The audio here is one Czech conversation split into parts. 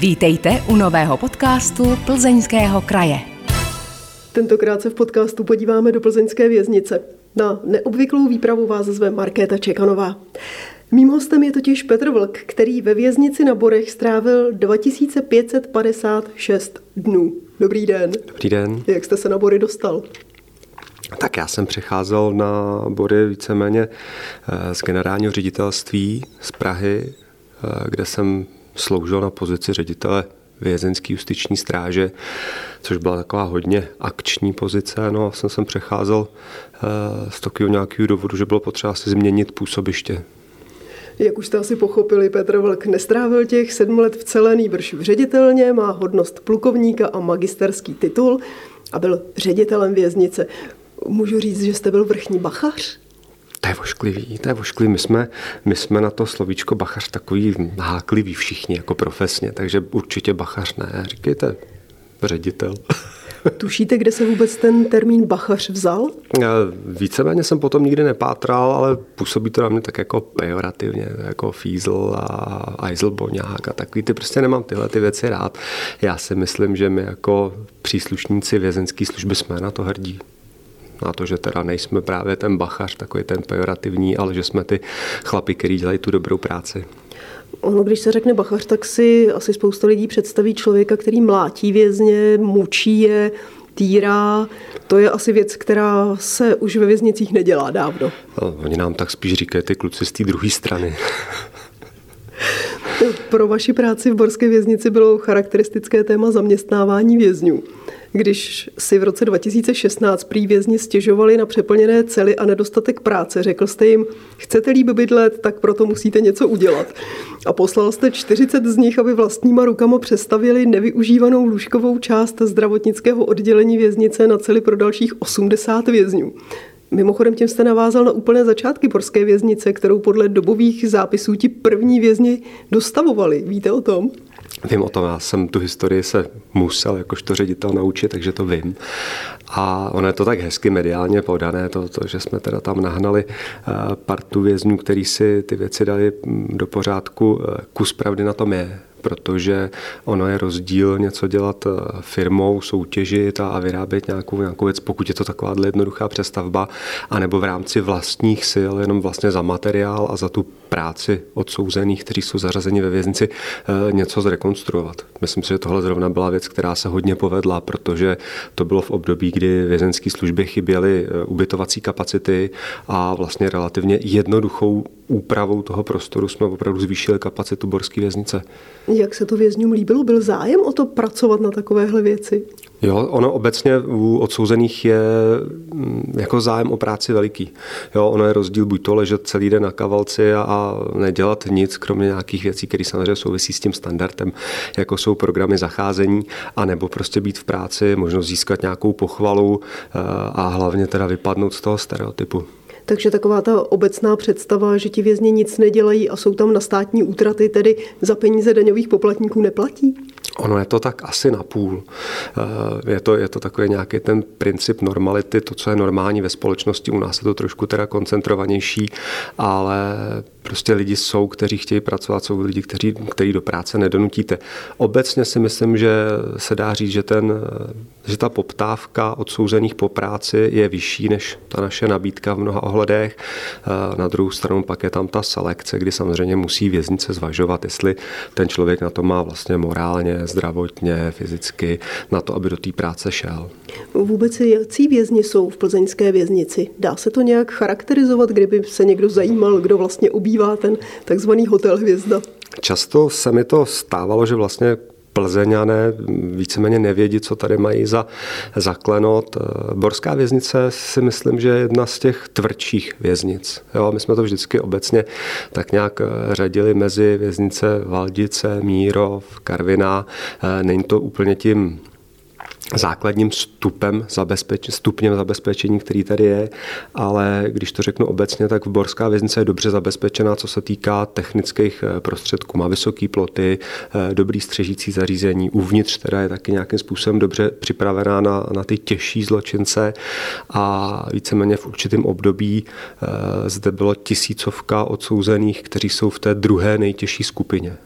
Vítejte u nového podcastu Plzeňského kraje. Tentokrát se v podcastu podíváme do plzeňské věznice. Na neobvyklou výpravu vás zve Markéta Čekanová. Mým hostem je totiž Petr Vlk, který ve věznici na Borech strávil 2556 dnů. Dobrý den. Dobrý den. Jak jste se na Bory dostal? Tak já jsem přecházel na Bory víceméně eh, z generálního ředitelství z Prahy, eh, kde jsem sloužil na pozici ředitele vězenské justiční stráže, což byla taková hodně akční pozice. No a jsem sem přecházel eh, z takového nějakého důvodu, že bylo potřeba si změnit působiště. Jak už jste asi pochopili, Petr Vlk nestrávil těch sedm let v celé nýbrž v ředitelně, má hodnost plukovníka a magisterský titul a byl ředitelem věznice. Můžu říct, že jste byl vrchní bachař? To je vošklivý, to je vošklivý. My jsme, my jsme na to slovíčko bachař takový háklivý všichni jako profesně, takže určitě bachař ne. Říkejte ředitel. Tušíte, kde se vůbec ten termín bachař vzal? Víceméně jsem potom nikdy nepátral, ale působí to na mě tak jako pejorativně, jako fízl a ajzlboňák a takový. Ty prostě nemám tyhle ty věci rád. Já si myslím, že my jako příslušníci vězenské služby jsme na to hrdí na to, že teda nejsme právě ten bachař, takový ten pejorativní, ale že jsme ty chlapi, kteří dělají tu dobrou práci. Ono, když se řekne bachař, tak si asi spousta lidí představí člověka, který mlátí vězně, mučí je, týrá. To je asi věc, která se už ve věznicích nedělá dávno. No, oni nám tak spíš říkají ty kluci z té druhé strany. Pro vaši práci v Borské věznici bylo charakteristické téma zaměstnávání vězňů když si v roce 2016 prý vězni stěžovali na přeplněné cely a nedostatek práce. Řekl jste jim, chcete líp bydlet, tak proto musíte něco udělat. A poslal jste 40 z nich, aby vlastníma rukama přestavili nevyužívanou lůžkovou část zdravotnického oddělení věznice na cely pro dalších 80 vězňů. Mimochodem tím jste navázal na úplné začátky Borské věznice, kterou podle dobových zápisů ti první vězni dostavovali. Víte o tom? Vím o tom, já jsem tu historii se musel jakožto ředitel naučit, takže to vím. A ono je to tak hezky mediálně podané, to, to že jsme teda tam nahnali eh, partu vězňů, který si ty věci dali mm, do pořádku. Eh, kus pravdy na tom je, protože ono je rozdíl něco dělat eh, firmou, soutěžit a vyrábět nějakou, nějakou věc, pokud je to taková jednoduchá přestavba, anebo v rámci vlastních sil, jenom vlastně za materiál a za tu práci odsouzených, kteří jsou zařazeni ve věznici, eh, něco zrekonstruovat. Myslím si, že tohle zrovna byla věc, která se hodně povedla, protože to bylo v období, kdy vězenské služby chyběly eh, ubytovací kapacity a vlastně relativně jednoduchou úpravou toho prostoru jsme opravdu zvýšili kapacitu Borské věznice. Jak se to vězňům líbilo? Byl zájem o to pracovat na takovéhle věci? Jo, ono obecně u odsouzených je mm, jako zájem o práci veliký. Jo, ono je rozdíl buď to ležet celý den na kavalci a, a nedělat nic, kromě nějakých věcí, které samozřejmě souvisí s tím standardem, jako jsou programy zacházení, anebo prostě být v práci, možnost získat nějakou pochvalu eh, a hlavně teda vypadnout z toho stereotypu. Takže taková ta obecná představa, že ti vězni nic nedělají a jsou tam na státní útraty, tedy za peníze daňových poplatníků neplatí? Ono je to tak asi na půl. Eh, je to, je to takový nějaký ten princip normality, to, co je normální ve společnosti. U nás je to trošku teda koncentrovanější, ale prostě lidi jsou, kteří chtějí pracovat, jsou lidi, kteří, kteří do práce nedonutíte. Obecně si myslím, že se dá říct, že, ten, že ta poptávka odsouzených po práci je vyšší než ta naše nabídka v mnoha ohledech. Na druhou stranu pak je tam ta selekce, kdy samozřejmě musí věznice zvažovat, jestli ten člověk na to má vlastně morálně, zdravotně, fyzicky, na to, aby do té práce šel. Vůbec jaký vězni jsou v plzeňské věznici? Dá se to nějak charakterizovat, kdyby se někdo zajímal, kdo vlastně obývá ten takzvaný hotel Hvězda? Často se mi to stávalo, že vlastně Plzeňané víceméně nevědí, co tady mají za zaklenot. Borská věznice si myslím, že je jedna z těch tvrdších věznic. Jo, my jsme to vždycky obecně tak nějak řadili mezi věznice Valdice, Mírov, Karviná. Není to úplně tím základním stupem zabezpeč, stupněm zabezpečení, který tady je, ale když to řeknu obecně, tak v Borská věznice je dobře zabezpečená, co se týká technických eh, prostředků. Má vysoké ploty, eh, dobrý střežící zařízení, uvnitř teda je taky nějakým způsobem dobře připravená na, na ty těžší zločince a víceméně v určitém období eh, zde bylo tisícovka odsouzených, kteří jsou v té druhé nejtěžší skupině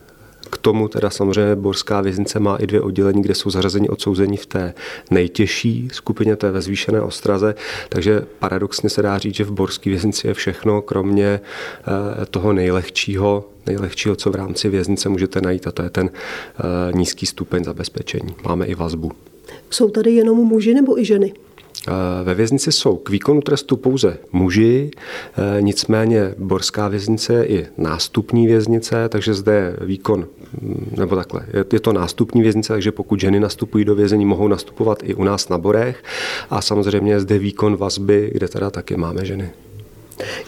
K tomu teda samozřejmě Borská věznice má i dvě oddělení, kde jsou zařazeni odsouzení v té nejtěžší skupině, to je ve zvýšené ostraze, takže paradoxně se dá říct, že v Borské věznici je všechno, kromě eh, toho nejlehčího, nejlehčího, co v rámci věznice můžete najít, a to je ten eh, nízký stupeň zabezpečení. Máme i vazbu. Jsou tady jenom muži nebo i ženy? Eh, ve věznici jsou k výkonu trestu pouze muži, eh, nicméně Borská věznice je i nástupní věznice, takže zde je výkon, mm, nebo takhle, je to nástupní věznice, takže pokud ženy nastupují do vězení, mohou nastupovat i u nás na Borech a samozřejmě zde výkon vazby, kde teda taky máme ženy.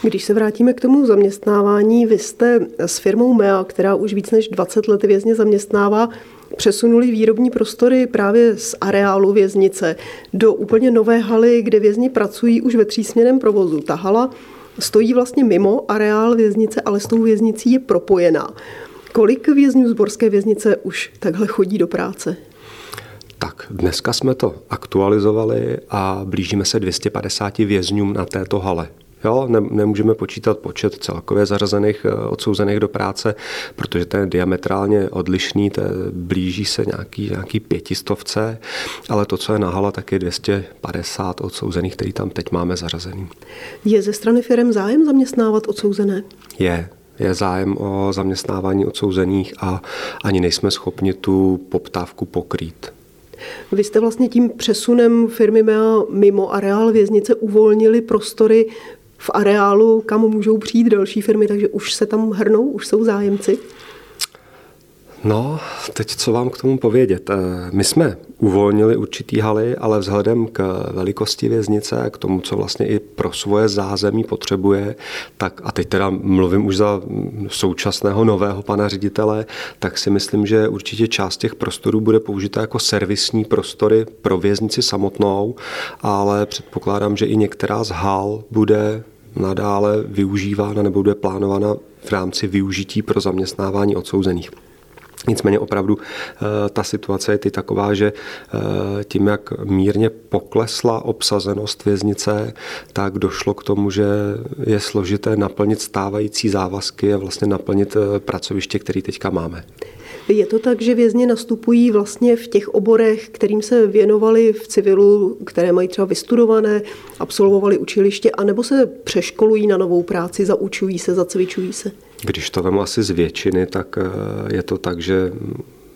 Když se vrátíme k tomu zaměstnávání, vy jste s firmou MEA, která už víc než 20 let vězně zaměstnává, přesunuli výrobní prostory právě z areálu věznice do úplně nové haly, kde vězni pracují už ve třísměném provozu. Ta hala stojí vlastně mimo areál věznice, ale s tou věznicí je propojená. Kolik vězňů z Borské věznice už takhle chodí do práce? Tak, dneska jsme to aktualizovali a blížíme se 250 vězňům na této hale. Jo, ne, nemůžeme počítat počet celkově zařazených eh, odsouzených do práce, protože ten je diametrálně odlišný, to je, blíží se nějaký, nějaký pětistovce, ale to, co je na hala, tak je 250 odsouzených, který tam teď máme zařazený. Je ze strany firm zájem zaměstnávat odsouzené? Je, je zájem o zaměstnávání odsouzených a ani nejsme schopni tu poptávku pokrýt. Vy jste vlastně tím přesunem firmy MEA mimo areál věznice uvolnili prostory v areálu, kam můžou přijít další firmy, takže už se tam hrnou, už jsou zájemci? No, teď co vám k tomu povědět. Eh, my jsme uvolnili určitý haly, ale vzhledem k velikosti věznice a k tomu, co vlastně i pro svoje zázemí potřebuje, tak a teď teda mluvím už za současného nového pana ředitele, tak si myslím, že určitě část těch prostorů bude použita jako servisní prostory pro věznici samotnou, ale předpokládám, že i některá z hal bude nadále využívána nebo bude plánována v rámci využití pro zaměstnávání odsouzených. Nicméně opravdu eh, ta situace je ty taková, že eh, tím, jak mírně poklesla obsazenost věznice, tak došlo k tomu, že je složité naplnit stávající závazky a vlastně naplnit eh, pracoviště, které teďka máme. Je to tak, že vězni nastupují vlastně v těch oborech, kterým se věnovali v civilu, které mají třeba vystudované, absolvovali učiliště, anebo se přeškolují na novou práci, zaučují se, zacvičují se? Když to vemu asi z většiny, tak eh, je to tak, že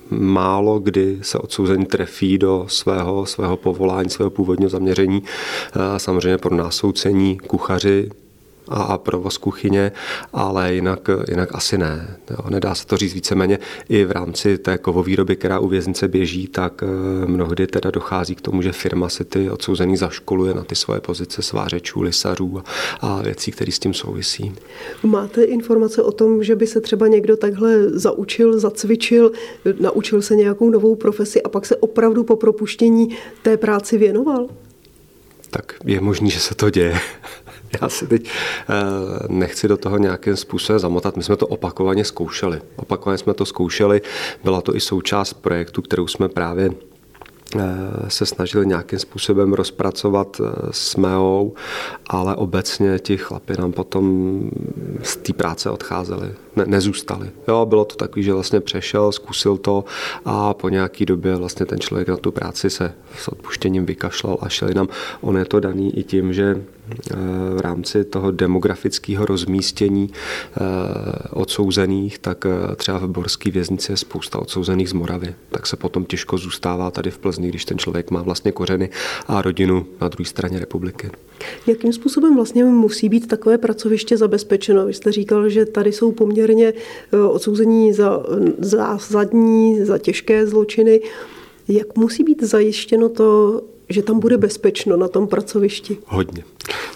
málo kdy se odsouzení trefí do svého, svého povolání, svého původního zaměření. Eh, samozřejmě pro násoucení kuchaři a, provoz kuchyně, ale jinak, jinak asi ne. Jo. Nedá se to říct víceméně i v rámci té kovovýroby, která u věznice běží, tak eh, mnohdy teda dochází k tomu, že firma si ty odsouzený zaškoluje na ty svoje pozice svářečů, lisařů a, a věcí, které s tím souvisí. Máte informace o tom, že by se třeba někdo takhle zaučil, zacvičil, naučil se nějakou novou profesi a pak se opravdu po propuštění té práci věnoval? Tak je možný, že se to děje. Já si teď eh, nechci do toho nějakým způsobem zamotat. My jsme to opakovaně zkoušeli. Opakovaně jsme to zkoušeli. Byla to i součást projektu, kterou jsme právě se snažili nějakým způsobem rozpracovat eh, s MEO, ale obecně ti chlapi nám potom z té práce odcházeli ne, nezůstali. Jo, bylo to takový, že vlastně přešel, zkusil to a po nějaký době vlastně ten člověk na tu práci se s odpuštěním vykašlal a šel nám. On je to daný i tím, že eh, v rámci toho demografického rozmístění eh, odsouzených, tak eh, třeba v Borské věznici je spousta odsouzených z Moravy. Tak se potom těžko zůstává tady v Plzni, když ten člověk má vlastně kořeny a rodinu na druhé straně republiky. Jakým způsobem vlastně musí být takové pracoviště zabezpečeno? Vy jste říkal, že tady jsou poměrně eh, odsouzení za zásadní, za těžké zločiny. Jak musí být zajištěno to, že tam bude bezpečno na tom pracovišti? Hodně.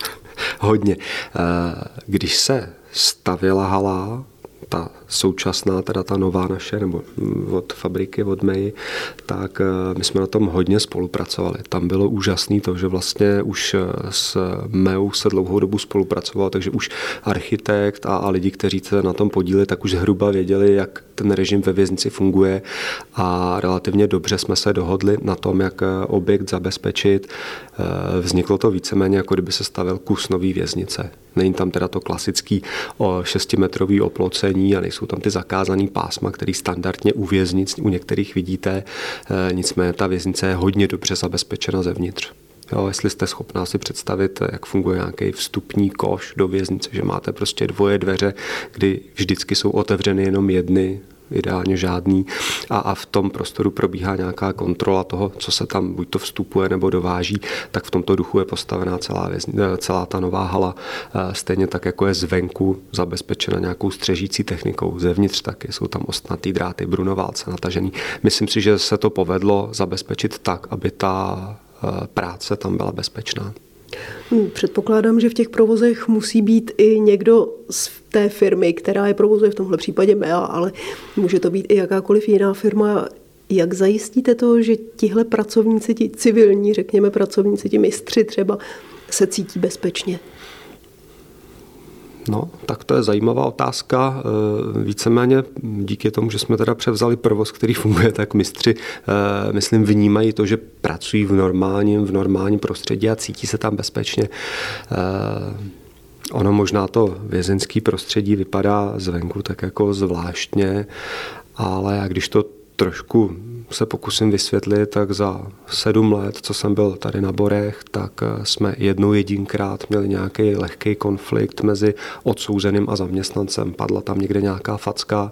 Hodně. Eh, když se stavila hala, ta současná, teda ta nová naše, nebo od fabriky, od MEI, tak eh, my jsme na tom hodně spolupracovali. Tam bylo úžasné to, že vlastně už eh, s MEU se dlouhou dobu spolupracoval, takže už architekt a, a lidi, kteří se na tom podíleli, tak už zhruba věděli, jak ten režim ve věznici funguje a relativně dobře jsme se dohodli na tom, jak eh, objekt zabezpečit. Vzniklo to víceméně, jako kdyby se stavil kus nový věznice. Není tam teda to klasický 6-metrový oplocení a nejsou jsou tam ty zakázané pásma, které standardně u věznic u některých vidíte, nicméně ta věznice je hodně dobře zabezpečena zevnitř. Jo, jestli jste schopná si představit, jak funguje nějaký vstupní koš do věznice, že máte prostě dvoje dveře, kdy vždycky jsou otevřeny jenom jedny, ideálně žádný a, a v tom prostoru probíhá nějaká kontrola toho, co se tam buď to vstupuje nebo dováží, tak v tomto duchu je postavená celá, vězni, celá ta nová hala, stejně tak, jako je zvenku zabezpečena nějakou střežící technikou, zevnitř taky jsou tam ostnatý dráty, brunoválce natažený. Myslím si, že se to povedlo zabezpečit tak, aby ta práce tam byla bezpečná. Hmm, předpokládám, že v těch provozech musí být i někdo z té firmy, která je provozuje v tomhle případě MEA, ale může to být i jakákoliv jiná firma. Jak zajistíte to, že tihle pracovníci, ti civilní, řekněme pracovníci, ti mistři třeba, se cítí bezpečně? No, tak to je zajímavá otázka. Eh, víceméně díky tomu, že jsme teda převzali provoz, který funguje, tak mistři, eh, myslím, vnímají to, že pracují v normálním, v normálním prostředí a cítí se tam bezpečně. Ono možná to vězenské prostředí vypadá zvenku tak jako zvláštně, ale já když to trošku se pokusím vysvětlit, tak za sedm let, co jsem byl tady na Borech, tak eh, jsme jednou jedinkrát měli nějaký lehký konflikt mezi odsouzeným a zaměstnancem. Padla tam někde nějaká facka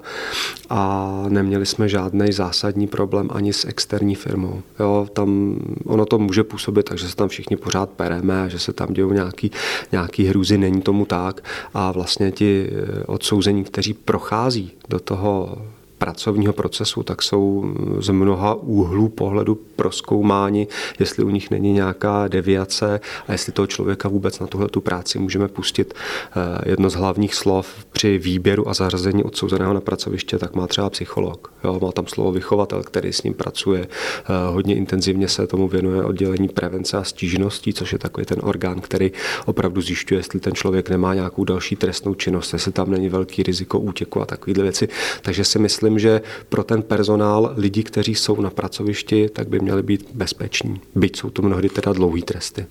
a neměli jsme žádný zásadní problém ani s externí firmou. Jo, tam ono to může působit takže se tam všichni pořád pereme, že se tam dějou nějaký, nějaký hrůzy, není tomu tak. A vlastně ti eh, odsouzení, kteří prochází do toho pracovního procesu, tak jsou z mnoha úhlů pohledu proskoumáni, jestli u nich není nějaká deviace a jestli toho člověka vůbec na tuhle tu práci můžeme pustit. Eh, jedno z hlavních slov při výběru a zařazení odsouzeného na pracoviště, tak má třeba psycholog. Jo, má tam slovo vychovatel, který s ním pracuje. Eh, hodně intenzivně se tomu věnuje oddělení prevence a stížností, což je takový ten orgán, který opravdu zjišťuje, jestli ten člověk nemá nějakou další trestnou činnost, jestli tam není velký riziko útěku a takovéhle věci. Takže si myslím, myslím, že pro ten personál, lidi, kteří jsou na pracovišti, tak by měli být bezpeční. Byť jsou to mnohdy teda dlouhý tresty.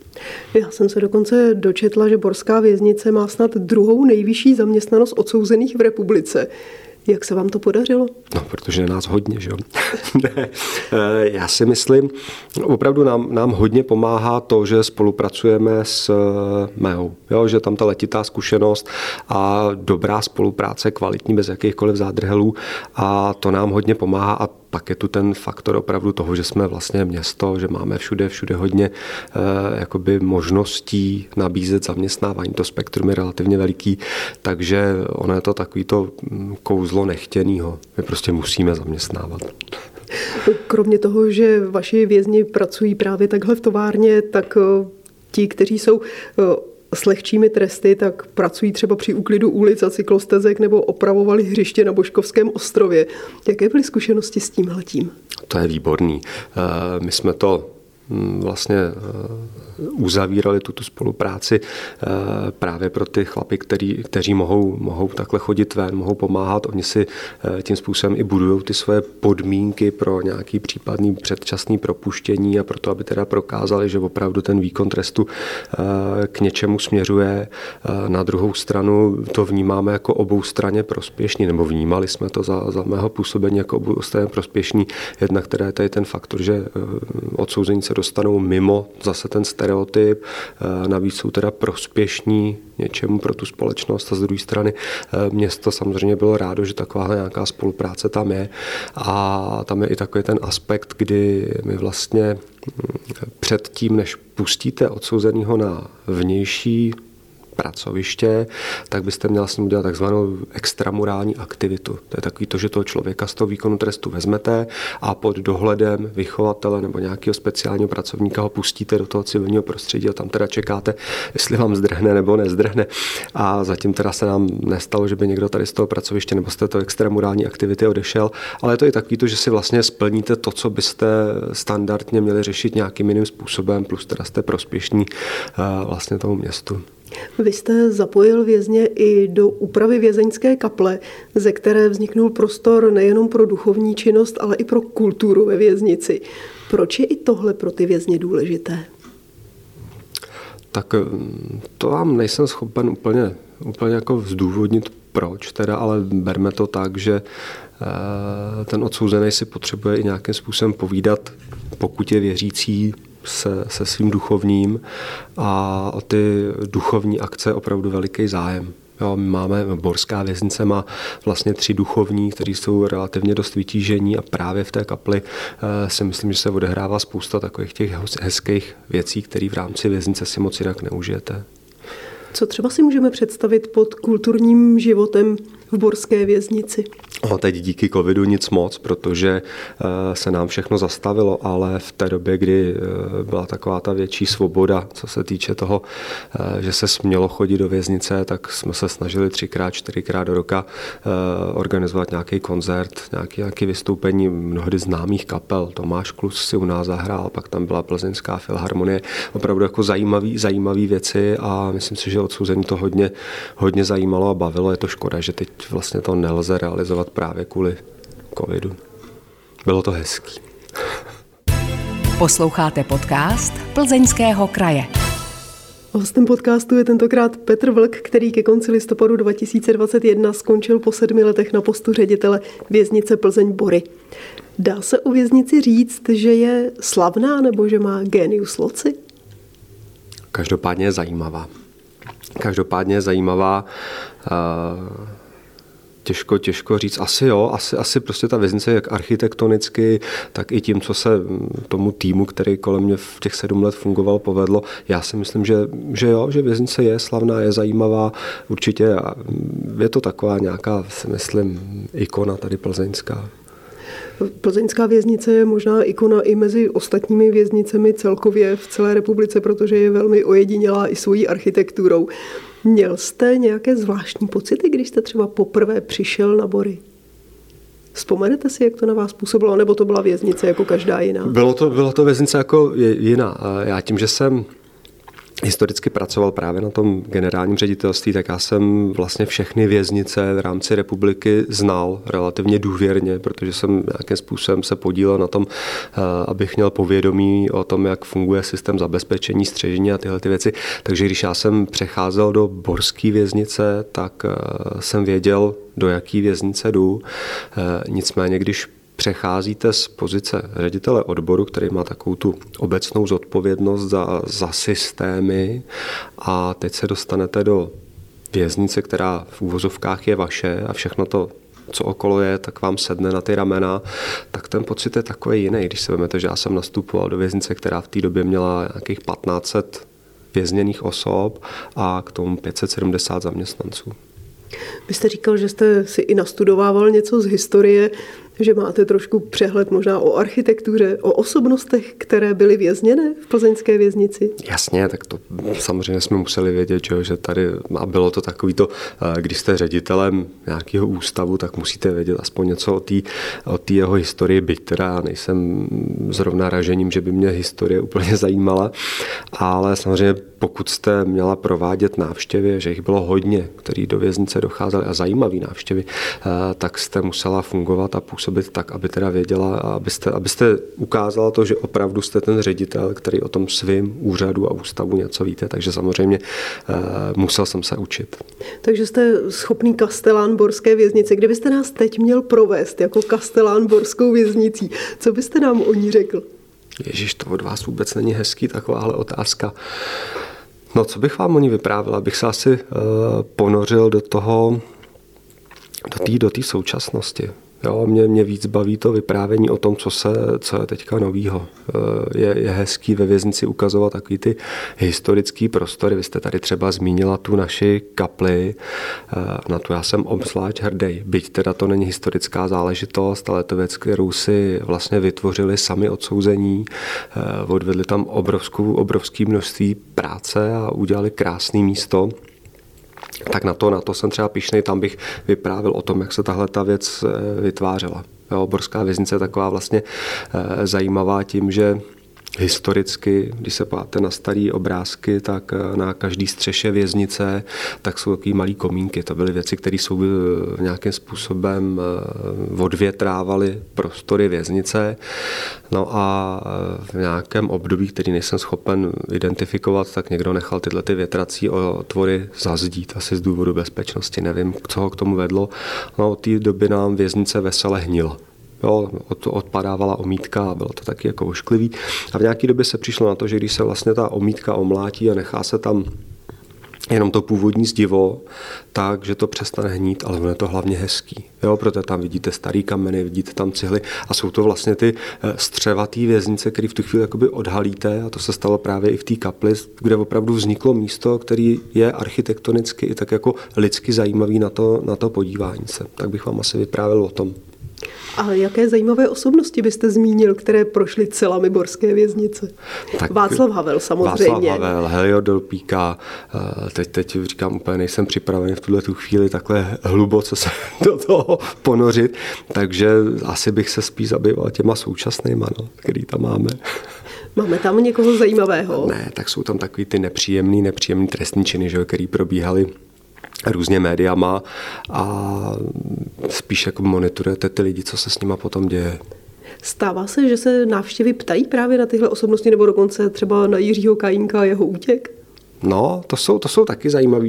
Já jsem se dokonce dočetla, že Borská věznice má snad druhou nejvyšší zaměstnanost odsouzených v republice. Jak se vám to podařilo? No, protože je nás hodně, že jo. eh, já si myslím, opravdu nám, nám hodně pomáhá to, že spolupracujeme s eh, MEO, jo, že tam ta letitá zkušenost a dobrá spolupráce, kvalitní, bez jakýchkoliv zádrhelů a to nám hodně pomáhá a pak je tu ten faktor opravdu toho, že jsme vlastně město, že máme všude, všude hodně eh, jakoby možností nabízet zaměstnávání. To spektrum je relativně veliký, takže ono je to takový to mm, kouzlo nechtěného. My prostě musíme zaměstnávat. Kromě toho, že vaši vězni pracují právě takhle v továrně, tak eh, ti, kteří jsou eh, s lehčími tresty, tak pracují třeba při úklidu ulic a cyklostezek nebo opravovali hřiště na Božkovském ostrově. Jaké byly zkušenosti s tímhletím? To je výborný. Eh, my jsme to vlastně uzavírali tuto spolupráci eh, právě pro ty chlapy, který, kteří mohou, mohou takhle chodit ven, mohou pomáhat. Oni si eh, tím způsobem i budují ty své podmínky pro nějaký případný předčasný propuštění a proto, aby teda prokázali, že opravdu ten výkon trestu eh, k něčemu směřuje. Na druhou stranu to vnímáme jako obou straně prospěšný, nebo vnímali jsme to za, za mého působení jako obou straně prospěšný. Jedna, která je tady ten faktor, že odsouzení se dostanou mimo zase ten stereotyp, eh, navíc jsou teda prospěšní něčemu pro tu společnost. A z druhé strany eh, město samozřejmě bylo rádo, že taková nějaká spolupráce tam je. A tam je i takový ten aspekt, kdy my vlastně hm, před tím, než pustíte odsouzeného na vnější pracoviště, tak byste měl s ním udělat takzvanou extramurální aktivitu. To je takový to, že toho člověka z toho výkonu trestu vezmete a pod dohledem vychovatele nebo nějakého speciálního pracovníka ho pustíte do toho civilního prostředí a tam teda čekáte, jestli vám zdrhne nebo nezdrhne. A zatím teda se nám nestalo, že by někdo tady z toho pracoviště nebo z této extramurální aktivity odešel, ale je to i takový to, že si vlastně splníte to, co byste standardně měli řešit nějakým jiným způsobem, plus teda jste prospěšní eh, vlastně tomu městu. Vy jste zapojil vězně i do úpravy vězeňské kaple, ze které vzniknul prostor nejenom pro duchovní činnost, ale i pro kulturu ve věznici. Proč je i tohle pro ty vězně důležité? Tak mm, to vám nejsem schopen úplně, úplně jako zdůvodnit, proč teda, ale berme to tak, že ten odsouzený si potřebuje i nějakým způsobem povídat, pokud je věřící, se, se svým duchovním a o ty duchovní akce opravdu veliký zájem. Jo, my máme, Borská věznice má vlastně tři duchovní, kteří jsou relativně dost vytížení a právě v té kapli e, si myslím, že se odehrává spousta takových těch hezkých věcí, které v rámci věznice si moc jinak neužijete. Co třeba si můžeme představit pod kulturním životem v Borské věznici? No, teď díky covidu nic moc, protože eh, se nám všechno zastavilo, ale v té době, kdy eh, byla taková ta větší svoboda, co se týče toho, eh, že se smělo chodit do věznice, tak jsme se snažili třikrát, čtyřikrát do roka organizovat nějaký koncert, nějaký, nějaký vystoupení mnohdy známých kapel. Tomáš Klus si u nás zahrál, pak tam byla Plzeňská filharmonie. Opravdu jako zajímavé zajímavý věci a myslím si, že odsouzení to hodně, hodně zajímalo a bavilo. Je to škoda, že teď vlastně to nelze realizovat právě kvůli covidu. Bylo to hezký. Posloucháte podcast Plzeňského kraje. Hostem podcastu je tentokrát Petr Vlk, který ke konci listopadu 2021 skončil po sedmi letech na postu ředitele věznice Plzeň Bory. Dá se o věznici říct, že je slavná nebo že má genius loci? Každopádně je zajímavá. Každopádně je zajímavá. Uh těžko, těžko říct. Asi jo, asi, asi prostě ta věznice jak architektonicky, tak i tím, co se tomu týmu, který kolem mě v těch sedm let fungoval, povedlo. Já si myslím, že, že jo, že věznice je slavná, je zajímavá. Určitě je to taková nějaká, si myslím, ikona tady plzeňská. Plzeňská věznice je možná ikona i mezi ostatními věznicemi celkově v celé republice, protože je velmi ojedinělá i svojí architekturou. Měl jste nějaké zvláštní pocity, když jste třeba poprvé přišel na Bory? Vzpomenete si, jak to na vás působilo, nebo to byla věznice jako každá jiná? Bylo to, bylo to věznice jako jiná. Já tím, že jsem historicky pracoval právě na tom generálním ředitelství, tak já jsem vlastně všechny věznice v rámci republiky znal relativně důvěrně, protože jsem nějakým způsobem se podílel na tom, eh, abych měl povědomí o tom, jak funguje systém zabezpečení, střežení a tyhle ty věci. Takže když já jsem přecházel do Borské věznice, tak eh, jsem věděl, do jaký věznice jdu. Eh, nicméně, když přecházíte z pozice ředitele odboru, který má takovou tu obecnou zodpovědnost za, za systémy a teď se dostanete do věznice, která v úvozovkách je vaše a všechno to co okolo je, tak vám sedne na ty ramena, tak ten pocit je takový jiný. Když se vezmete, že já jsem nastupoval do věznice, která v té době měla nějakých 1500 vězněných osob a k tomu 570 zaměstnanců. Vy jste říkal, že jste si i nastudovával něco z historie že máte trošku přehled možná o architektuře, o osobnostech, které byly vězněné v plzeňské věznici? Jasně, tak to samozřejmě jsme museli vědět, že, tady a bylo to takový to, eh, když jste ředitelem nějakého ústavu, tak musíte vědět aspoň něco o té o jeho historii, byť teda nejsem zrovna ražením, že by mě historie úplně zajímala, ale samozřejmě pokud jste měla provádět návštěvy, že jich bylo hodně, který do věznice docházely a zajímavý návštěvy, eh, tak jste musela fungovat a působit působit tak, aby teda věděla a abyste, abyste ukázala to, že opravdu jste ten ředitel, který o tom svým úřadu a ústavu něco víte, takže samozřejmě uh, musel jsem se učit. Takže jste schopný kastelán Borské věznice. Kdybyste nás teď měl provést jako kastelán Borskou věznicí, co byste nám o ní řekl? Ježíš, to od vás vůbec není hezký, takováhle otázka. No, co bych vám o ní vyprávěl? Abych se asi uh, ponořil do toho, do té do současnosti. Jo, mě, mě víc baví to vyprávění o tom, co, se, co je teďka novýho. Eh, je, je hezký ve věznici ukazovat takový ty historické prostory. Vy jste tady třeba zmínila tu naši kapli, eh, na tu já jsem obzvlášť hrdý. Byť teda to není historická záležitost, ale to věc, kterou si vlastně vytvořili sami odsouzení, eh, odvedli tam obrovskou, obrovské množství práce a udělali krásné místo tak na to, na to jsem třeba pišnej, tam bych vyprávil o tom, jak se tahle ta věc eh, vytvářela. Jo, Borská věznice je taková vlastně eh, zajímavá tím, že historicky, když se podíváte na staré obrázky, tak eh, na každý střeše věznice, tak jsou takové malé komínky. To byly věci, které jsou eh, nějakým způsobem eh, odvětrávaly prostory věznice. No a v nějakém období, který nejsem schopen identifikovat, tak někdo nechal tyhle ty větrací otvory zazdít, asi z důvodu bezpečnosti. Nevím, co ho k tomu vedlo. No od té doby nám věznice vesele hnila. Jo, od, odpadávala omítka a bylo to taky jako ošklivý. A v nějaké době se přišlo na to, že když se vlastně ta omítka omlátí a nechá se tam jenom to původní zdivo, tak, že to přestane hnít, ale ono je to hlavně hezký. Jo, proto tam vidíte starý kameny, vidíte tam cihly a jsou to vlastně ty eh, střevatý věznice, které v tu chvíli jakoby odhalíte a to se stalo právě i v té kapli, kde opravdu vzniklo místo, který je architektonicky i tak jako lidsky zajímavý na to, na to podívání se. Tak bych vám asi vyprávěl o tom. A jaké zajímavé osobnosti byste zmínil, které prošly celami borské věznice? Tak, Václav Havel samozřejmě. Václav Havel, Heliodor Píka. Eh, teď, teď říkám úplně, nejsem připravený v tuhle tu chvíli takhle hluboce se do toho ponořit, takže asi bych se spíš zabýval těma současnýma, no, který tam máme. Máme tam někoho zajímavého? Ne, tak jsou tam takový ty nepříjemný, nepříjemný trestní činy, že, který probíhaly různě médiama a spíš jako monitorujete ty lidi, co se s nima potom děje. Stává se, že se návštěvy ptají právě na tyhle osobnosti nebo dokonce třeba na Jiřího Kajínka a jeho útěk? No, to jsou, to jsou taky zajímavé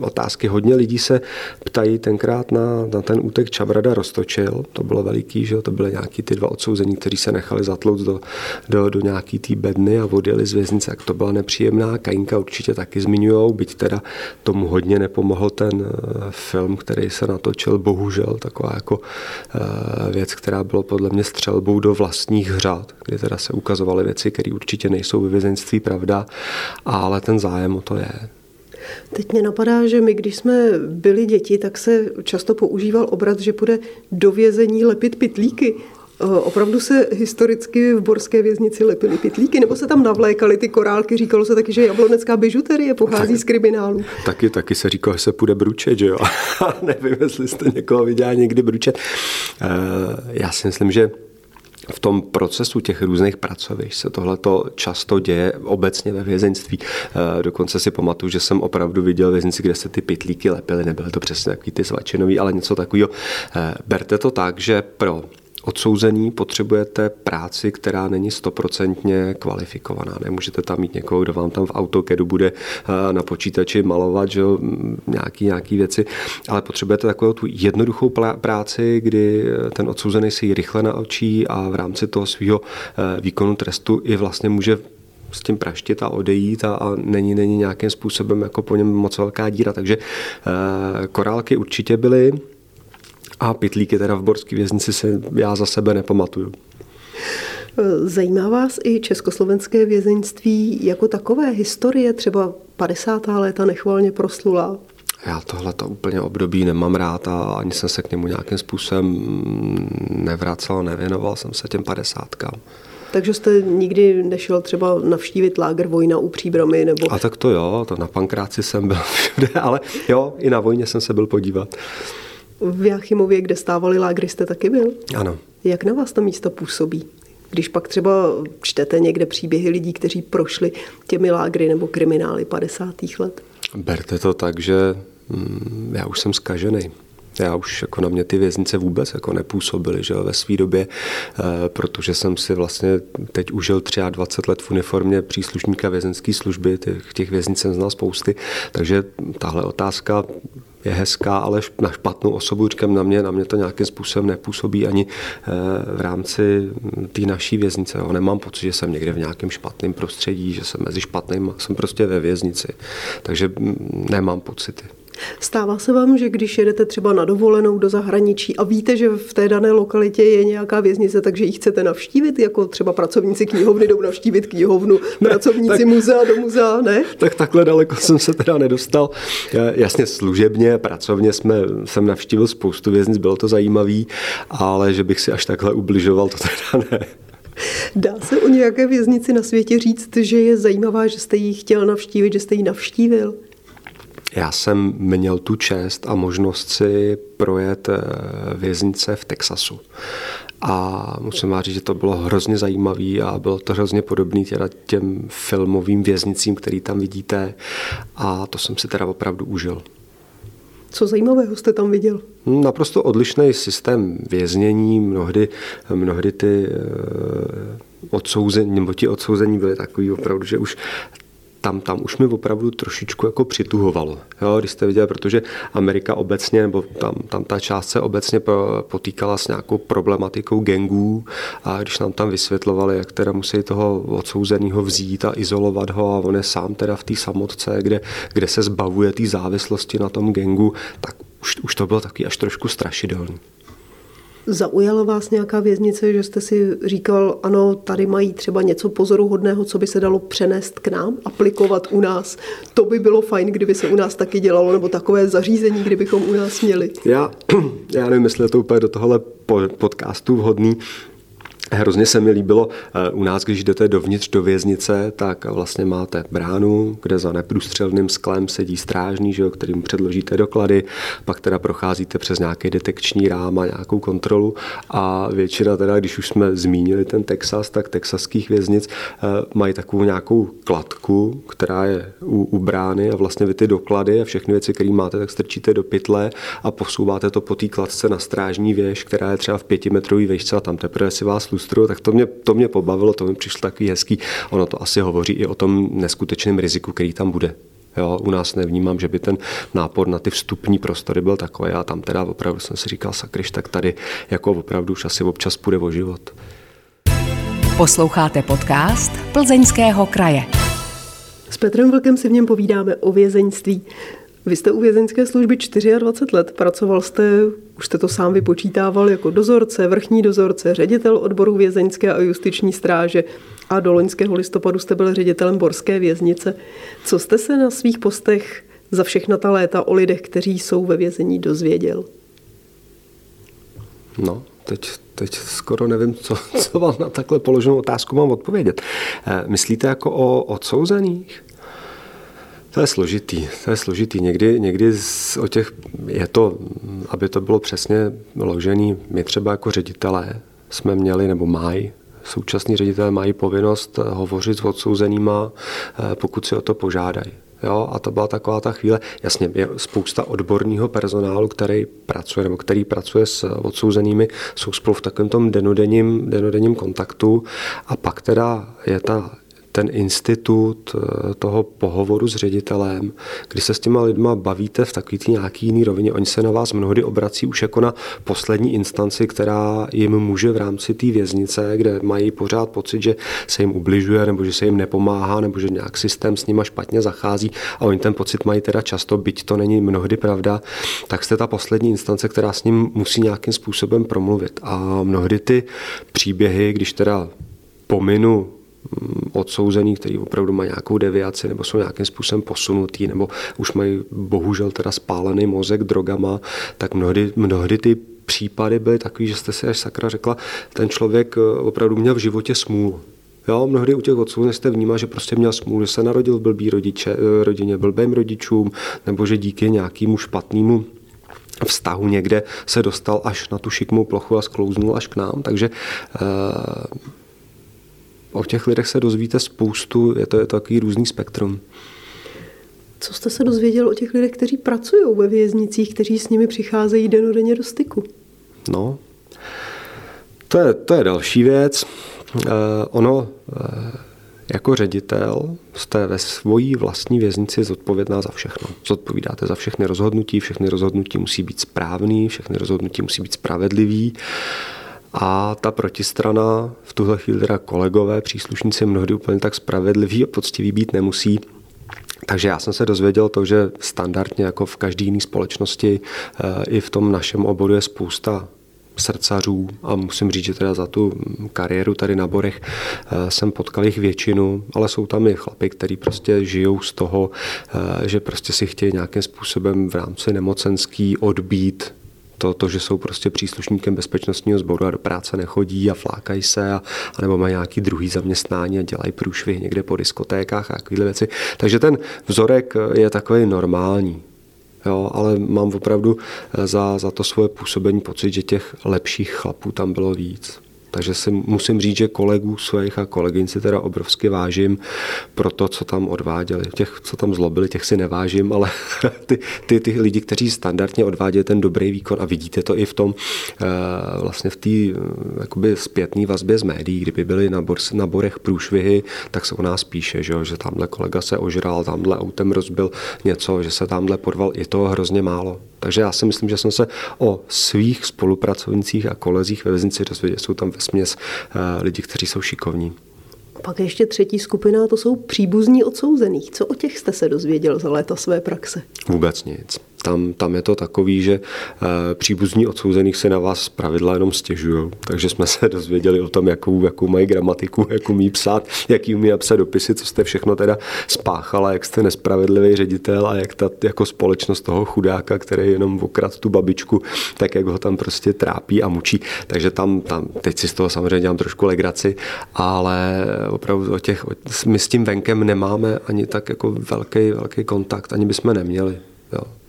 otázky. Hodně lidí se ptají tenkrát na, na ten útek Čabrada roztočil. To bylo veliký, že to byly nějaký ty dva odsouzení, kteří se nechali zatlout do, do, do nějaký té bedny a odjeli z věznice. Tak to byla nepříjemná. Kajinka určitě taky zmiňují, byť teda tomu hodně nepomohl ten eh, film, který se natočil, bohužel, taková jako eh, věc, která byla podle mě střelbou do vlastních hřad, kde teda se ukazovaly věci, které určitě nejsou ve vězenství pravda, ale ten zájem zájem o to je. Teď mě napadá, že my, když jsme byli děti, tak se často používal obrat, že půjde do vězení lepit pitlíky. E, opravdu se historicky v Borské věznici lepily pitlíky, nebo se tam navlékaly ty korálky? Říkalo se taky, že jablonecká bižuterie pochází tak, z kriminálu. Taky, taky se říkalo, že se půjde bručet, že jo? Nevím, jestli jste někoho viděl někdy bručet. E, já si myslím, že v tom procesu těch různých pracovišť se tohle často děje obecně ve vězeňství. Eh, dokonce si pamatuju, že jsem opravdu viděl věznici, kde se ty pitlíky lepily, nebyly to přesně takový ty svačinový, ale něco takového. Eh, berte to tak, že pro odsouzený potřebujete práci, která není stoprocentně kvalifikovaná. Nemůžete tam mít někoho, kdo vám tam v AutoCADu bude eh, na počítači malovat že, nějaký, nějaký věci, ale potřebujete takovou tu jednoduchou práci, kdy eh, ten odsouzený si ji rychle naučí a v rámci toho svého eh, výkonu trestu i vlastně může s tím praštit a odejít a, a není, není nějakým způsobem jako po něm moc velká díra. Takže e, korálky určitě byly, a pitlíky teda v Borské věznici se já za sebe nepamatuju. Zajímá vás i československé vězeňství jako takové historie, třeba 50. léta nechvalně proslula? Já tohle to úplně období nemám rád a ani jsem se k němu nějakým způsobem nevracel, nevěnoval jsem se těm padesátkám. Takže jste nikdy nešel třeba navštívit láger Vojna u Příbramy? Nebo... A tak to jo, to na Pankráci jsem byl všude, ale jo, i na Vojně jsem se byl podívat. V Jachimově, kde stávali lágry, jste taky byl? Ano. Jak na vás to místo působí? Když pak třeba čtete někde příběhy lidí, kteří prošli těmi lágry nebo kriminály 50. let? Berte to tak, že mm, já už jsem zkažený. Já už jako na mě ty věznice vůbec jako nepůsobily že ve své době, e, protože jsem si vlastně teď užil 23 let v uniformě příslušníka vězenské služby, těch, těch věznic jsem znal spousty, takže tahle otázka je hezká, ale na špatnou osobu, říkám, na mě, na mě to nějakým způsobem nepůsobí ani eh, v rámci té naší věznice. Jo. Nemám pocit, že jsem někde v nějakém špatném prostředí, že jsem mezi špatným, jsem prostě ve věznici. Takže mm, nemám pocity. Stává se vám, že když jedete třeba na dovolenou do zahraničí a víte, že v té dané lokalitě je nějaká věznice, takže ji chcete navštívit, jako třeba pracovníci knihovny jdou navštívit knihovnu, ne, pracovníci tak, muzea do muzea, ne? Tak takhle daleko jsem se teda nedostal. Jasně služebně, pracovně jsme, jsem navštívil spoustu věznic, bylo to zajímavý, ale že bych si až takhle ubližoval, to teda ne. Dá se o nějaké věznici na světě říct, že je zajímavá, že jste ji chtěl navštívit, že jste ji navštívil? Já jsem měl tu čest a možnost si projet eh, věznice v Texasu. a musím vám říct, že to bylo hrozně zajímavé a bylo to hrozně podobné teda těm filmovým věznicím, který tam vidíte a to jsem si teda opravdu užil. Co zajímavého jste tam viděl? Naprosto odlišný systém věznění, mnohdy, mnohdy ty eh, odsouzení, nebo ti odsouzení byli takový opravdu, že už tam, tam už mi opravdu trošičku jako přituhovalo, jo, když jste viděli, protože Amerika obecně, nebo tam, tam ta část se obecně potýkala s nějakou problematikou gangů a když nám tam vysvětlovali, jak teda musí toho odsouzeného vzít a izolovat ho a on je sám teda v té samotce, kde, kde se zbavuje té závislosti na tom gangu, tak už, už to bylo taky až trošku strašidelný. Zaujala vás nějaká věznice, že jste si říkal, ano, tady mají třeba něco pozoruhodného, co by se dalo přenést k nám, aplikovat u nás. To by bylo fajn, kdyby se u nás taky dělalo, nebo takové zařízení, kdybychom u nás měli. Já, já nevím, jestli je to úplně do tohohle podcastu vhodný, Hrozně se mi líbilo eh, u nás, když jdete dovnitř do věznice, tak vlastně máte bránu, kde za neprůstřelným sklem sedí strážný, že jo, kterým předložíte doklady, pak teda procházíte přes nějaký detekční rám a nějakou kontrolu. A většina teda, když už jsme zmínili ten Texas, tak texaských věznic eh, mají takovou nějakou kladku, která je u, u brány a vlastně vy ty doklady a všechny věci, které máte, tak strčíte do pytle a posouváte to po té kladce na strážní věž, která je třeba v pětimetrový výšce a tam teprve si vás lustrují, tak to mě, to mě pobavilo, to mi přišlo takový hezký. Ono to asi hovoří i o tom neskutečném riziku, který tam bude. Jo, u nás nevnímám, že by ten nápor na ty vstupní prostory byl takový a tam teda opravdu jsem si říkal, sakryš, tak tady jako opravdu už asi občas půjde o život. Posloucháte podcast Plzeňského kraje. S Petrem Vlkem si v něm povídáme o vězeňství. Vy jste u vězeňské služby 24 let, pracoval jste, už jste to sám vypočítával, jako dozorce, vrchní dozorce, ředitel odboru vězeňské a justiční stráže a do loňského listopadu jste byl ředitelem Borské věznice. Co jste se na svých postech za všechna ta léta o lidech, kteří jsou ve vězení, dozvěděl? No, teď, teď skoro nevím, co, co vám na takhle položenou otázku mám odpovědět. Eh, myslíte jako o odsouzených? To je složitý, to je složitý. Někdy, někdy z, o těch, je to, aby to bylo přesně ložený, my třeba jako ředitelé jsme měli, nebo mají, současní ředitelé mají povinnost hovořit s odsouzenýma, eh, pokud si o to požádají. Jo, a to byla taková ta chvíle. Jasně, je spousta odborného personálu, který pracuje, nebo který pracuje s odsouzenými, jsou spolu v takovém tom denodenním, denodenním kontaktu. A pak teda je ta ten institut eh, toho pohovoru s ředitelem, kdy se s těma lidma bavíte v takový nějaký jiný rovině, oni se na vás mnohdy obrací už jako na poslední instanci, která jim může v rámci té věznice, kde mají pořád pocit, že se jim ubližuje, nebo že se jim nepomáhá, nebo že nějak systém s nima špatně zachází a oni ten pocit mají teda často, byť to není mnohdy pravda, tak jste ta poslední instance, která s ním musí nějakým způsobem promluvit. A mnohdy ty příběhy, když teda pominu odsouzený, který opravdu mají nějakou deviaci nebo jsou nějakým způsobem posunutý nebo už mají bohužel teda spálený mozek drogama, tak mnohdy, mnohdy ty případy byly takový, že jste si až sakra řekla, ten člověk eh, opravdu měl v životě smůlu. Jo, mnohdy u těch otců jste vnímá, že prostě měl smůlu, že se narodil v blbý rodiče, eh, rodině, blbým rodičům, nebo že díky nějakému špatnému vztahu někde se dostal až na tu šikmou plochu a sklouznul až k nám. Takže eh, o těch lidech se dozvíte spoustu, je to, je to takový různý spektrum. Co jste se dozvěděl o těch lidech, kteří pracují ve věznicích, kteří s nimi přicházejí denodenně do styku? No, to je, to je další věc. Uh, ono, uh, jako ředitel jste ve svojí vlastní věznici zodpovědná za všechno. Zodpovídáte za všechny rozhodnutí, všechny rozhodnutí musí být správný, všechny rozhodnutí musí být spravedlivý. Uh, a ta protistrana, v tuhle chvíli teda kolegové, příslušníci mnohdy úplně tak spravedliví a poctiví být nemusí, takže já jsem se dozvěděl to, že standardně jako v každé jiné společnosti eh, i v tom našem oboru je spousta srdcařů a musím říct, že teda za tu kariéru tady na Borech eh, jsem potkal jich většinu, ale jsou tam i chlapy, kteří prostě žijou z toho, eh, že prostě si chtějí nějakým způsobem v rámci nemocenský odbít to, to, že jsou prostě příslušníkem bezpečnostního sboru a do práce nechodí a flákají se, a, a nebo mají nějaký druhý zaměstnání a dělají průšvih někde po diskotékách a takovéhle věci. Takže ten vzorek je takový normální. Jo, ale mám opravdu za, za to svoje působení pocit, že těch lepších chlapů tam bylo víc. Takže si musím říct, že kolegů svých a kolegyň si teda obrovsky vážím pro to, co tam odváděli. Těch, co tam zlobili, těch si nevážím, ale ty, ty, ty lidi, kteří standardně odvádějí ten dobrý výkon a vidíte to i v tom, eh, vlastně v té eh, zpětné vazbě z médií, kdyby byly na, bor, na borech průšvihy, tak se o nás píše, že, že tamhle kolega se ožral, tamhle autem rozbil něco, že se tamhle podval, je to hrozně málo. Takže já si myslím, že jsem se o svých spolupracovnicích a kolezích ve věznici dozvěděl. Jsou tam ve směs eh, lidi, kteří jsou šikovní. Pak ještě třetí skupina, to jsou příbuzní odsouzených. Co o těch jste se dozvěděl za léta své praxe? Vůbec nic. Tam, tam je to takový, že e, příbuzní odsouzených se na vás pravidla jenom stěžují. Takže jsme se dozvěděli o tom, jakou, jakou mají gramatiku, jak umí psát, jaký umí napsat dopisy, co jste všechno teda spáchala, jak jste nespravedlivý ředitel a jak ta jako společnost toho chudáka, který jenom okrad tu babičku, tak jak ho tam prostě trápí a mučí. Takže tam, tam teď si z toho samozřejmě dělám trošku legraci, ale opravdu o těch, my s tím venkem nemáme ani tak jako velký, velký kontakt, ani bychom neměli. Jo.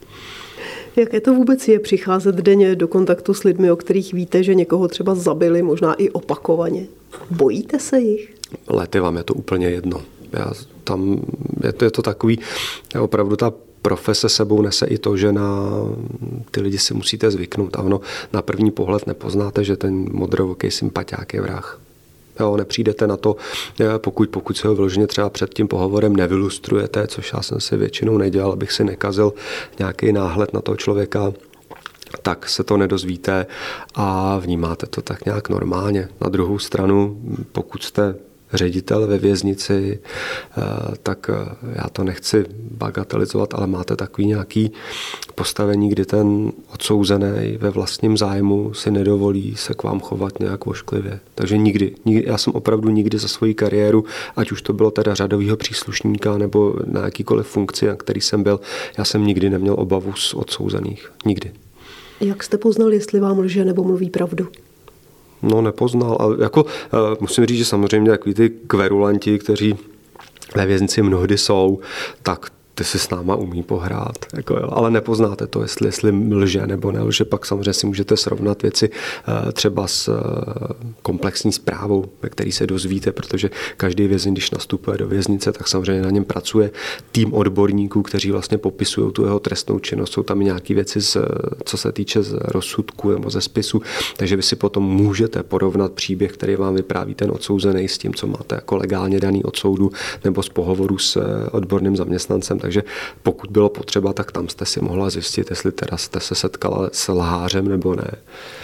Jaké to vůbec je přicházet denně do kontaktu s lidmi, o kterých víte, že někoho třeba zabili, možná i opakovaně? Bojíte se jich? Lety vám je to úplně jedno. Já tam, je to, je to takový, opravdu ta profese sebou nese i to, že na ty lidi si musíte zvyknout. A ono na první pohled nepoznáte, že ten modrovoký sympatiák je vrah. Jo, nepřijdete na to, eh, pokud, pokud se ho vyloženě třeba před tím pohovorem nevylustrujete, což já jsem si většinou nedělal, abych si nekazil nějaký náhled na toho člověka, tak se to nedozvíte a vnímáte to tak nějak normálně. Na druhou stranu, pokud jste ředitel ve věznici, eh, tak eh, já to nechci bagatelizovat, ale máte takový nějaký postavení, kdy ten odsouzený ve vlastním zájmu si nedovolí se k vám chovat nějak ošklivě. Takže nikdy, nikdy já jsem opravdu nikdy za svoji kariéru, ať už to bylo teda řadového příslušníka nebo na jakýkoliv funkci, na který jsem byl, já jsem nikdy neměl obavu z odsouzených. Nikdy. Jak jste poznal, jestli vám lže nebo mluví pravdu? No, nepoznal. A jako, uh, musím říct, že samozřejmě takový ty kverulanti, kteří ve věznici mnohdy jsou, tak ty si s náma umí pohrát, jako jo, ale nepoznáte to, jestli, jestli lže nebo nelže, pak samozřejmě si můžete srovnat věci eh, třeba s eh, komplexní zprávou, ve který se dozvíte, protože každý vězeň, když nastupuje do věznice, tak samozřejmě na něm pracuje tým odborníků, kteří vlastně popisují tu jeho trestnou činnost. Jsou tam nějaké věci, z, co se týče z rozsudku nebo ze spisu, takže vy si potom můžete porovnat příběh, který vám vypráví ten odsouzený s tím, co máte jako legálně daný od soudu nebo z pohovoru s eh, odborným zaměstnancem takže pokud bylo potřeba, tak tam jste si mohla zjistit, jestli teda jste se setkala s lhářem nebo ne.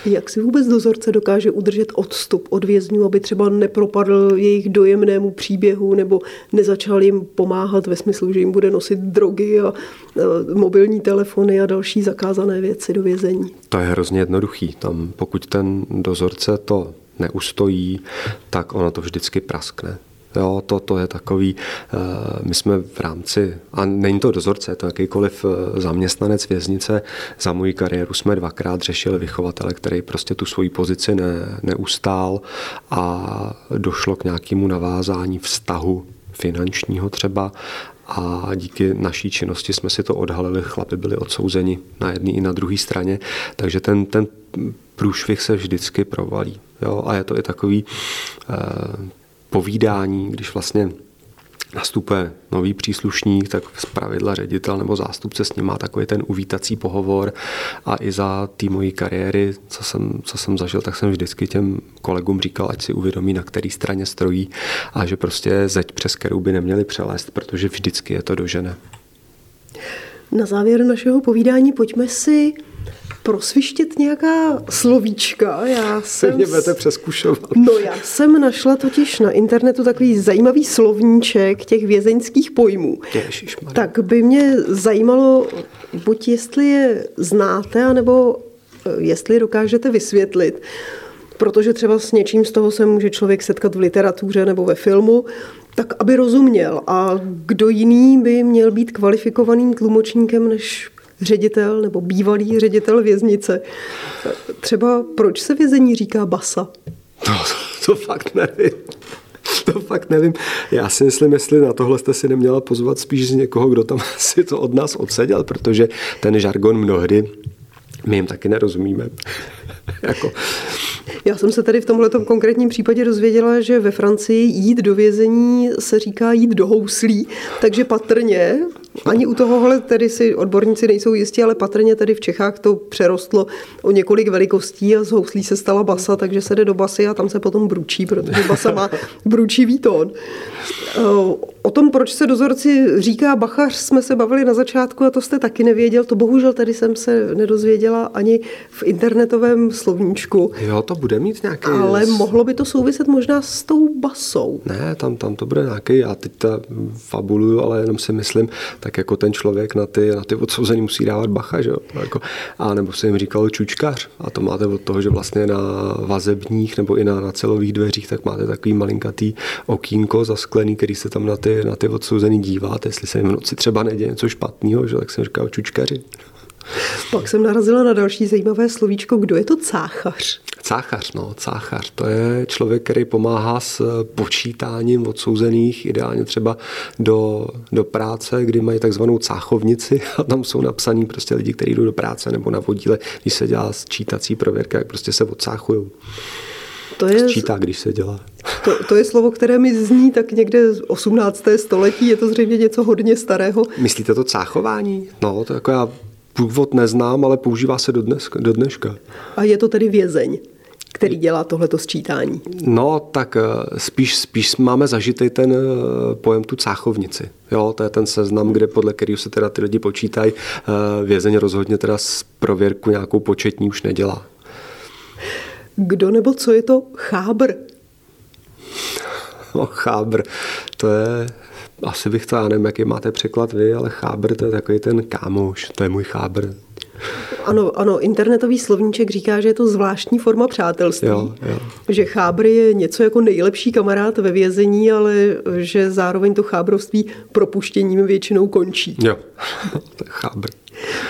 Jak si vůbec dozorce dokáže udržet odstup od vězňů, aby třeba nepropadl jejich dojemnému příběhu nebo nezačal jim pomáhat ve smyslu, že jim bude nosit drogy a mobilní telefony a další zakázané věci do vězení? To je hrozně jednoduchý. Tam, pokud ten dozorce to neustojí, tak ono to vždycky praskne. Jo, to, to je takový, eh, my jsme v rámci, a není to dozorce, to jakýkoliv eh, zaměstnanec věznice, za moji kariéru jsme dvakrát řešili vychovatele, který prostě tu svoji pozici ne, neustál a došlo k nějakému navázání vztahu finančního třeba a díky naší činnosti jsme si to odhalili, chlapi byli odsouzeni na jedné i na druhé straně, takže ten, ten průšvih se vždycky provalí. Jo? A je to i takový eh, povídání, když vlastně nastupuje nový příslušník, tak z pravidla ředitel nebo zástupce s ním má takový ten uvítací pohovor a i za té mojí kariéry, co jsem, co jsem zažil, tak jsem vždycky těm kolegům říkal, ať si uvědomí, na které straně stojí a že prostě zeď přes kterou by neměli přelézt, protože vždycky je to dožené. Na závěr našeho povídání pojďme si prosvištět nějaká slovíčka. Já jsem... Mě budete přeskušovat. No já jsem našla totiž na internetu takový zajímavý slovníček těch vězeňských pojmů. Ježišmarja. Tak by mě zajímalo, buď jestli je znáte, anebo eh, jestli dokážete vysvětlit, protože třeba s něčím z toho se může člověk setkat v literatuře nebo ve filmu, tak aby rozuměl. A kdo jiný by měl být kvalifikovaným tlumočníkem než ředitel nebo bývalý ředitel věznice. Třeba proč se vězení říká basa? To, to fakt nevím. To fakt nevím. Já si myslím, jestli na tohle jste si neměla pozvat spíš z někoho, kdo tam si to od nás odseděl, protože ten žargon mnohdy my jim taky nerozumíme. jako. Já jsem se tady v tomhle konkrétním případě dozvěděla, že ve Francii jít do vězení se říká jít do houslí, takže patrně ani u tohohle tedy si odborníci nejsou jistí, ale patrně tedy v Čechách to přerostlo o několik velikostí a z houslí se stala basa, takže se jde do basy a tam se potom bručí, protože basa má bručivý tón. O tom, proč se dozorci říká bachař, jsme se bavili na začátku a to jste taky nevěděl. To bohužel tady jsem se nedozvěděla ani v internetovém slovníčku. Jo, to bude mít nějaký... Ale mohlo by to souviset možná s tou basou. Ne, tam, tam to bude nějaký, já teď ta fabuluju, ale jenom si myslím, tak jako ten člověk na ty, na ty odsouzení musí dávat bacha, že jo? Jako, a nebo se jim říkalo čučkař. A to máte od toho, že vlastně na vazebních nebo i na, na celových dveřích, tak máte takový malinkatý okýnko zasklený, který se tam na ty, na ty odsouzený díváte, jestli se jim v noci třeba neděje něco špatného, že tak jsem říkal čučkaři. Pak jsem narazila na další zajímavé slovíčko. Kdo je to cáchař? Cáchař, no, cáchař. To je člověk, který pomáhá s počítáním odsouzených, ideálně třeba do, do práce, kdy mají takzvanou cáchovnici a tam jsou napsaní prostě lidi, kteří jdou do práce nebo na vodíle, když se dělá sčítací prověrka, jak prostě se odcáchují. To je, Sčítá, když se dělá. To, to je slovo, které mi zní tak někde z 18. století, je to zřejmě něco hodně starého. Myslíte to cáchování? No, to jako já původ neznám, ale používá se do, dnes, do dneška. A je to tedy vězeň? který dělá tohleto sčítání? No, tak eh, spíš, spíš máme zažitý ten eh, pojem tu cáchovnici. Jo, to je ten seznam, kde podle kterého se teda ty lidi počítají. Eh, vězeň rozhodně teda z prověrku nějakou početní už nedělá. Kdo nebo co je to chábr? No, chábr, to je asi bych to, já nevím, jaký máte překlad vy, ale chábr to je takový ten kámoš, to je můj chábr. Ano, ano, internetový slovníček říká, že je to zvláštní forma přátelství. Jo, jo. Že chábr je něco jako nejlepší kamarád ve vězení, ale že zároveň to chábrovství propuštěním většinou končí. Jo, to je chábr.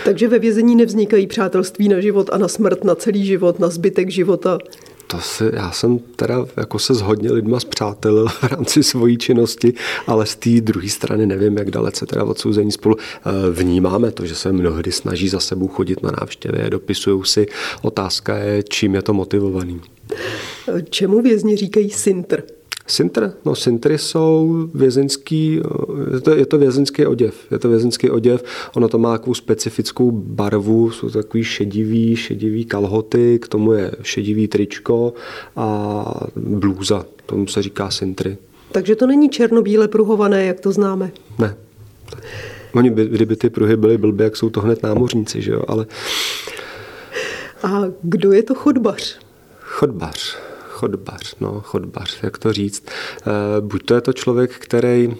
Takže ve vězení nevznikají přátelství na život a na smrt, na celý život, na zbytek života to si, já jsem teda jako se s hodně lidma zpřátelil v rámci svojí činnosti, ale z té druhé strany nevím, jak dalece teda odsouzení spolu eh, vnímáme to, že se mnohdy snaží za sebou chodit na návštěvy, dopisují si. Otázka je, čím je to motivovaný. Čemu vězni říkají sintr? Sintr? No sintry jsou vězeňský, je to, je to vězeňský oděv. Je to vězeňský oděv, ono to má takovou specifickou barvu, jsou to takový šedivý, šedivý kalhoty, k tomu je šedivý tričko a blůza, tomu se říká sintry. Takže to není černobíle pruhované, jak to známe? Ne. Oni, by, kdyby ty pruhy byly blbé, jak jsou to hned námořníci, že jo, ale... A kdo je to chodbař? Chodbař chodbař, no, chodbař, jak to říct. Eh, buď to je to člověk, který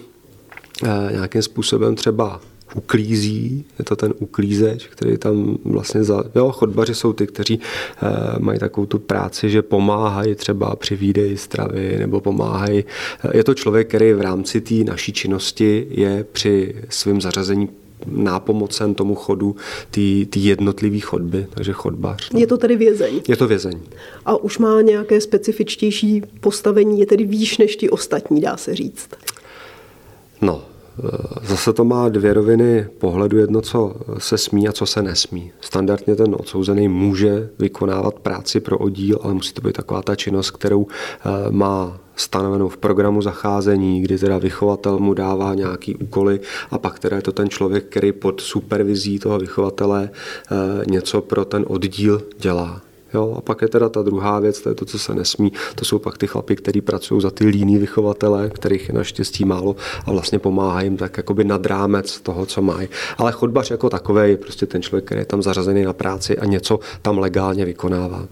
eh, nějakým způsobem třeba uklízí, je to ten uklízeč, který tam vlastně za... Jo, chodbaři jsou ty, kteří e, mají takovou tu práci, že pomáhají třeba při výdeji stravy nebo pomáhají. Je to člověk, který v rámci té naší činnosti je při svém zařazení nápomocen tomu chodu ty jednotlivé chodby, takže chodbař. No. Je to tedy vězeň? Je to vězeň. A už má nějaké specifičtější postavení, je tedy výš než ti ostatní, dá se říct? No, Zase to má dvě roviny pohledu, jedno, co se smí a co se nesmí. Standardně ten odsouzený může vykonávat práci pro oddíl, ale musí to být taková ta činnost, kterou e, má stanovenou v programu zacházení, kdy teda vychovatel mu dává nějaký úkoly a pak teda je to ten člověk, který pod supervizí toho vychovatele eh, něco pro ten oddíl dělá. Jo, a pak je teda ta druhá věc, to je to, co se nesmí. To jsou pak ty chlapy, kteří pracují za ty líní vychovatele, kterých je naštěstí málo a vlastně pomáhají jim tak jakoby nad rámec toho, co mají. Ale chodbař jako takový je prostě ten člověk, který je tam zařazený na práci a něco tam legálně vykonává.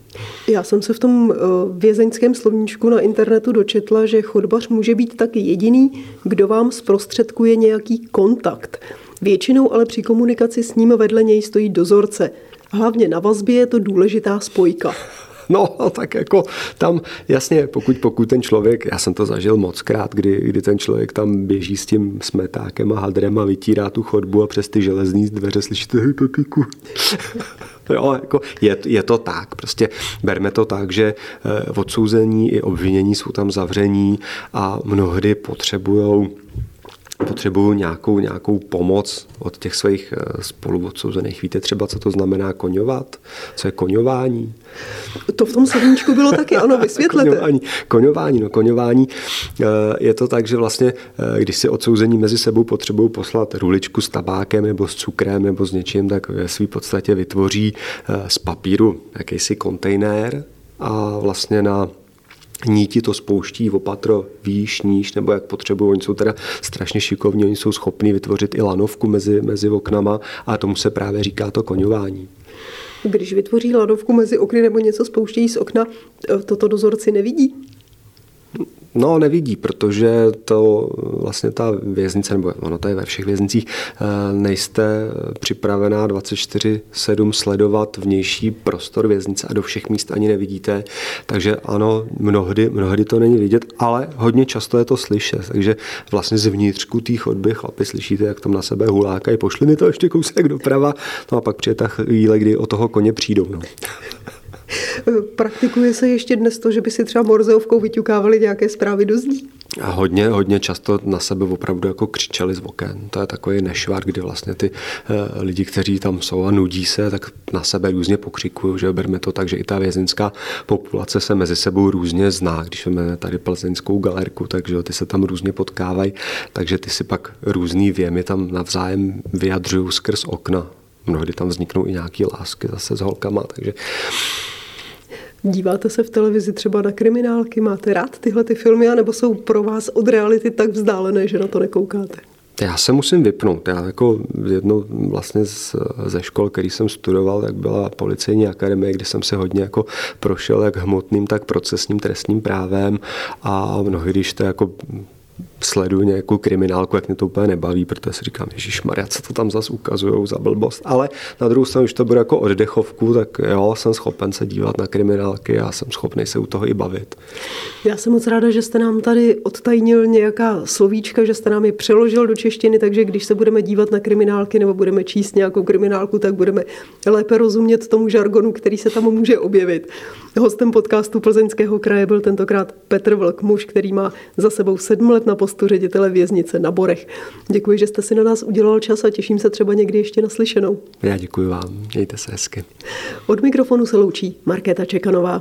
Já jsem se v tom eh, vězeňském slovníčku na internetu dočetla, že chodbař může být taky jediný, kdo vám zprostředkuje nějaký kontakt. Většinou ale při komunikaci s ním vedle něj stojí dozorce – Hlavně na vazbě je to důležitá spojka. No, tak jako tam, jasně, pokud, pokud ten člověk, já jsem to zažil moc krát, kdy, kdy ten člověk tam běží s tím smetákem a hadrem a vytírá tu chodbu a přes ty železní dveře slyšíte, hej Pepíku. Jo, jako je, je to tak. Prostě berme to tak, že eh, odsouzení i obvinění jsou tam zavření a mnohdy potřebují potřebují nějakou, nějakou pomoc od těch svých eh, spoluodsouzených. Víte třeba, co to znamená koňovat? Co je koňování? To v tom slovníčku bylo taky, ano, vysvětlete. koňování, koňování, no koňování eh, je to tak, že vlastně, eh, když si odsouzení mezi sebou potřebují poslat ruličku s tabákem nebo s cukrem nebo s něčím, tak ve své podstatě vytvoří z papíru jakýsi kontejner a vlastně na níti to spouští v opatro výš, níž, nebo jak potřebují. Oni jsou teda strašně šikovní, oni jsou schopni vytvořit i lanovku mezi, mezi oknama a tomu se právě říká to koňování. Když vytvoří lanovku mezi okny nebo něco spouštějí z okna, toto dozorci nevidí? No, nevidí, protože to vlastně ta věznice, nebo ono to je ve všech věznicích, eh, nejste připravená 24-7 sledovat vnější prostor věznice a do všech míst ani nevidíte. Takže ano, mnohdy, mnohdy to není vidět, ale hodně často je to slyšet. Takže vlastně zvnitřku té chodby chlapi slyšíte, jak tam na sebe hulákají, pošli mi to ještě kousek doprava, no a pak přijde ta chvíle, kdy o toho koně přijdou. No. Praktikuje se ještě dnes to, že by si třeba morzeovkou vyťukávali nějaké zprávy do zdí? A hodně, hodně často na sebe opravdu jako křičeli z oken. To je takový nešvar, kdy vlastně ty uh, lidi, kteří tam jsou a nudí se, tak na sebe různě pokřikují, že berme to tak, že i ta vězeňská populace se mezi sebou různě zná. Když máme tady plzeňskou galerku, takže ty se tam různě potkávají, takže ty si pak různý věmy tam navzájem vyjadřují skrz okna. Mnohdy tam vzniknou i nějaké lásky zase s holkama, takže Díváte se v televizi třeba na kriminálky? Máte rád tyhle ty filmy, nebo jsou pro vás od reality tak vzdálené, že na to nekoukáte? Já se musím vypnout. Já jako jednou vlastně z, ze škol, který jsem studoval, tak byla policejní akademie, kde jsem se hodně jako prošel jak hmotným, tak procesním trestním právem a mnohdy, když to jako sleduju nějakou kriminálku, jak mě to úplně nebaví, protože si říkám, Ježíš Maria, co to tam zase ukazují za blbost. Ale na druhou stranu, když to bude jako oddechovku, tak jo, jsem schopen se dívat na kriminálky a jsem schopný se u toho i bavit. Já jsem moc ráda, že jste nám tady odtajnil nějaká slovíčka, že jste nám je přeložil do češtiny, takže když se budeme dívat na kriminálky nebo budeme číst nějakou kriminálku, tak budeme lépe rozumět tomu žargonu, který se tam může objevit. Hostem podcastu Plzeňského kraje byl tentokrát Petr Vlk, muž, který má za sebou sedm let na postu ředitele věznice na Borech. Děkuji, že jste si na nás udělal čas a těším se třeba někdy ještě naslyšenou. Já děkuji vám, mějte se hezky. Od mikrofonu se loučí Markéta Čekanová.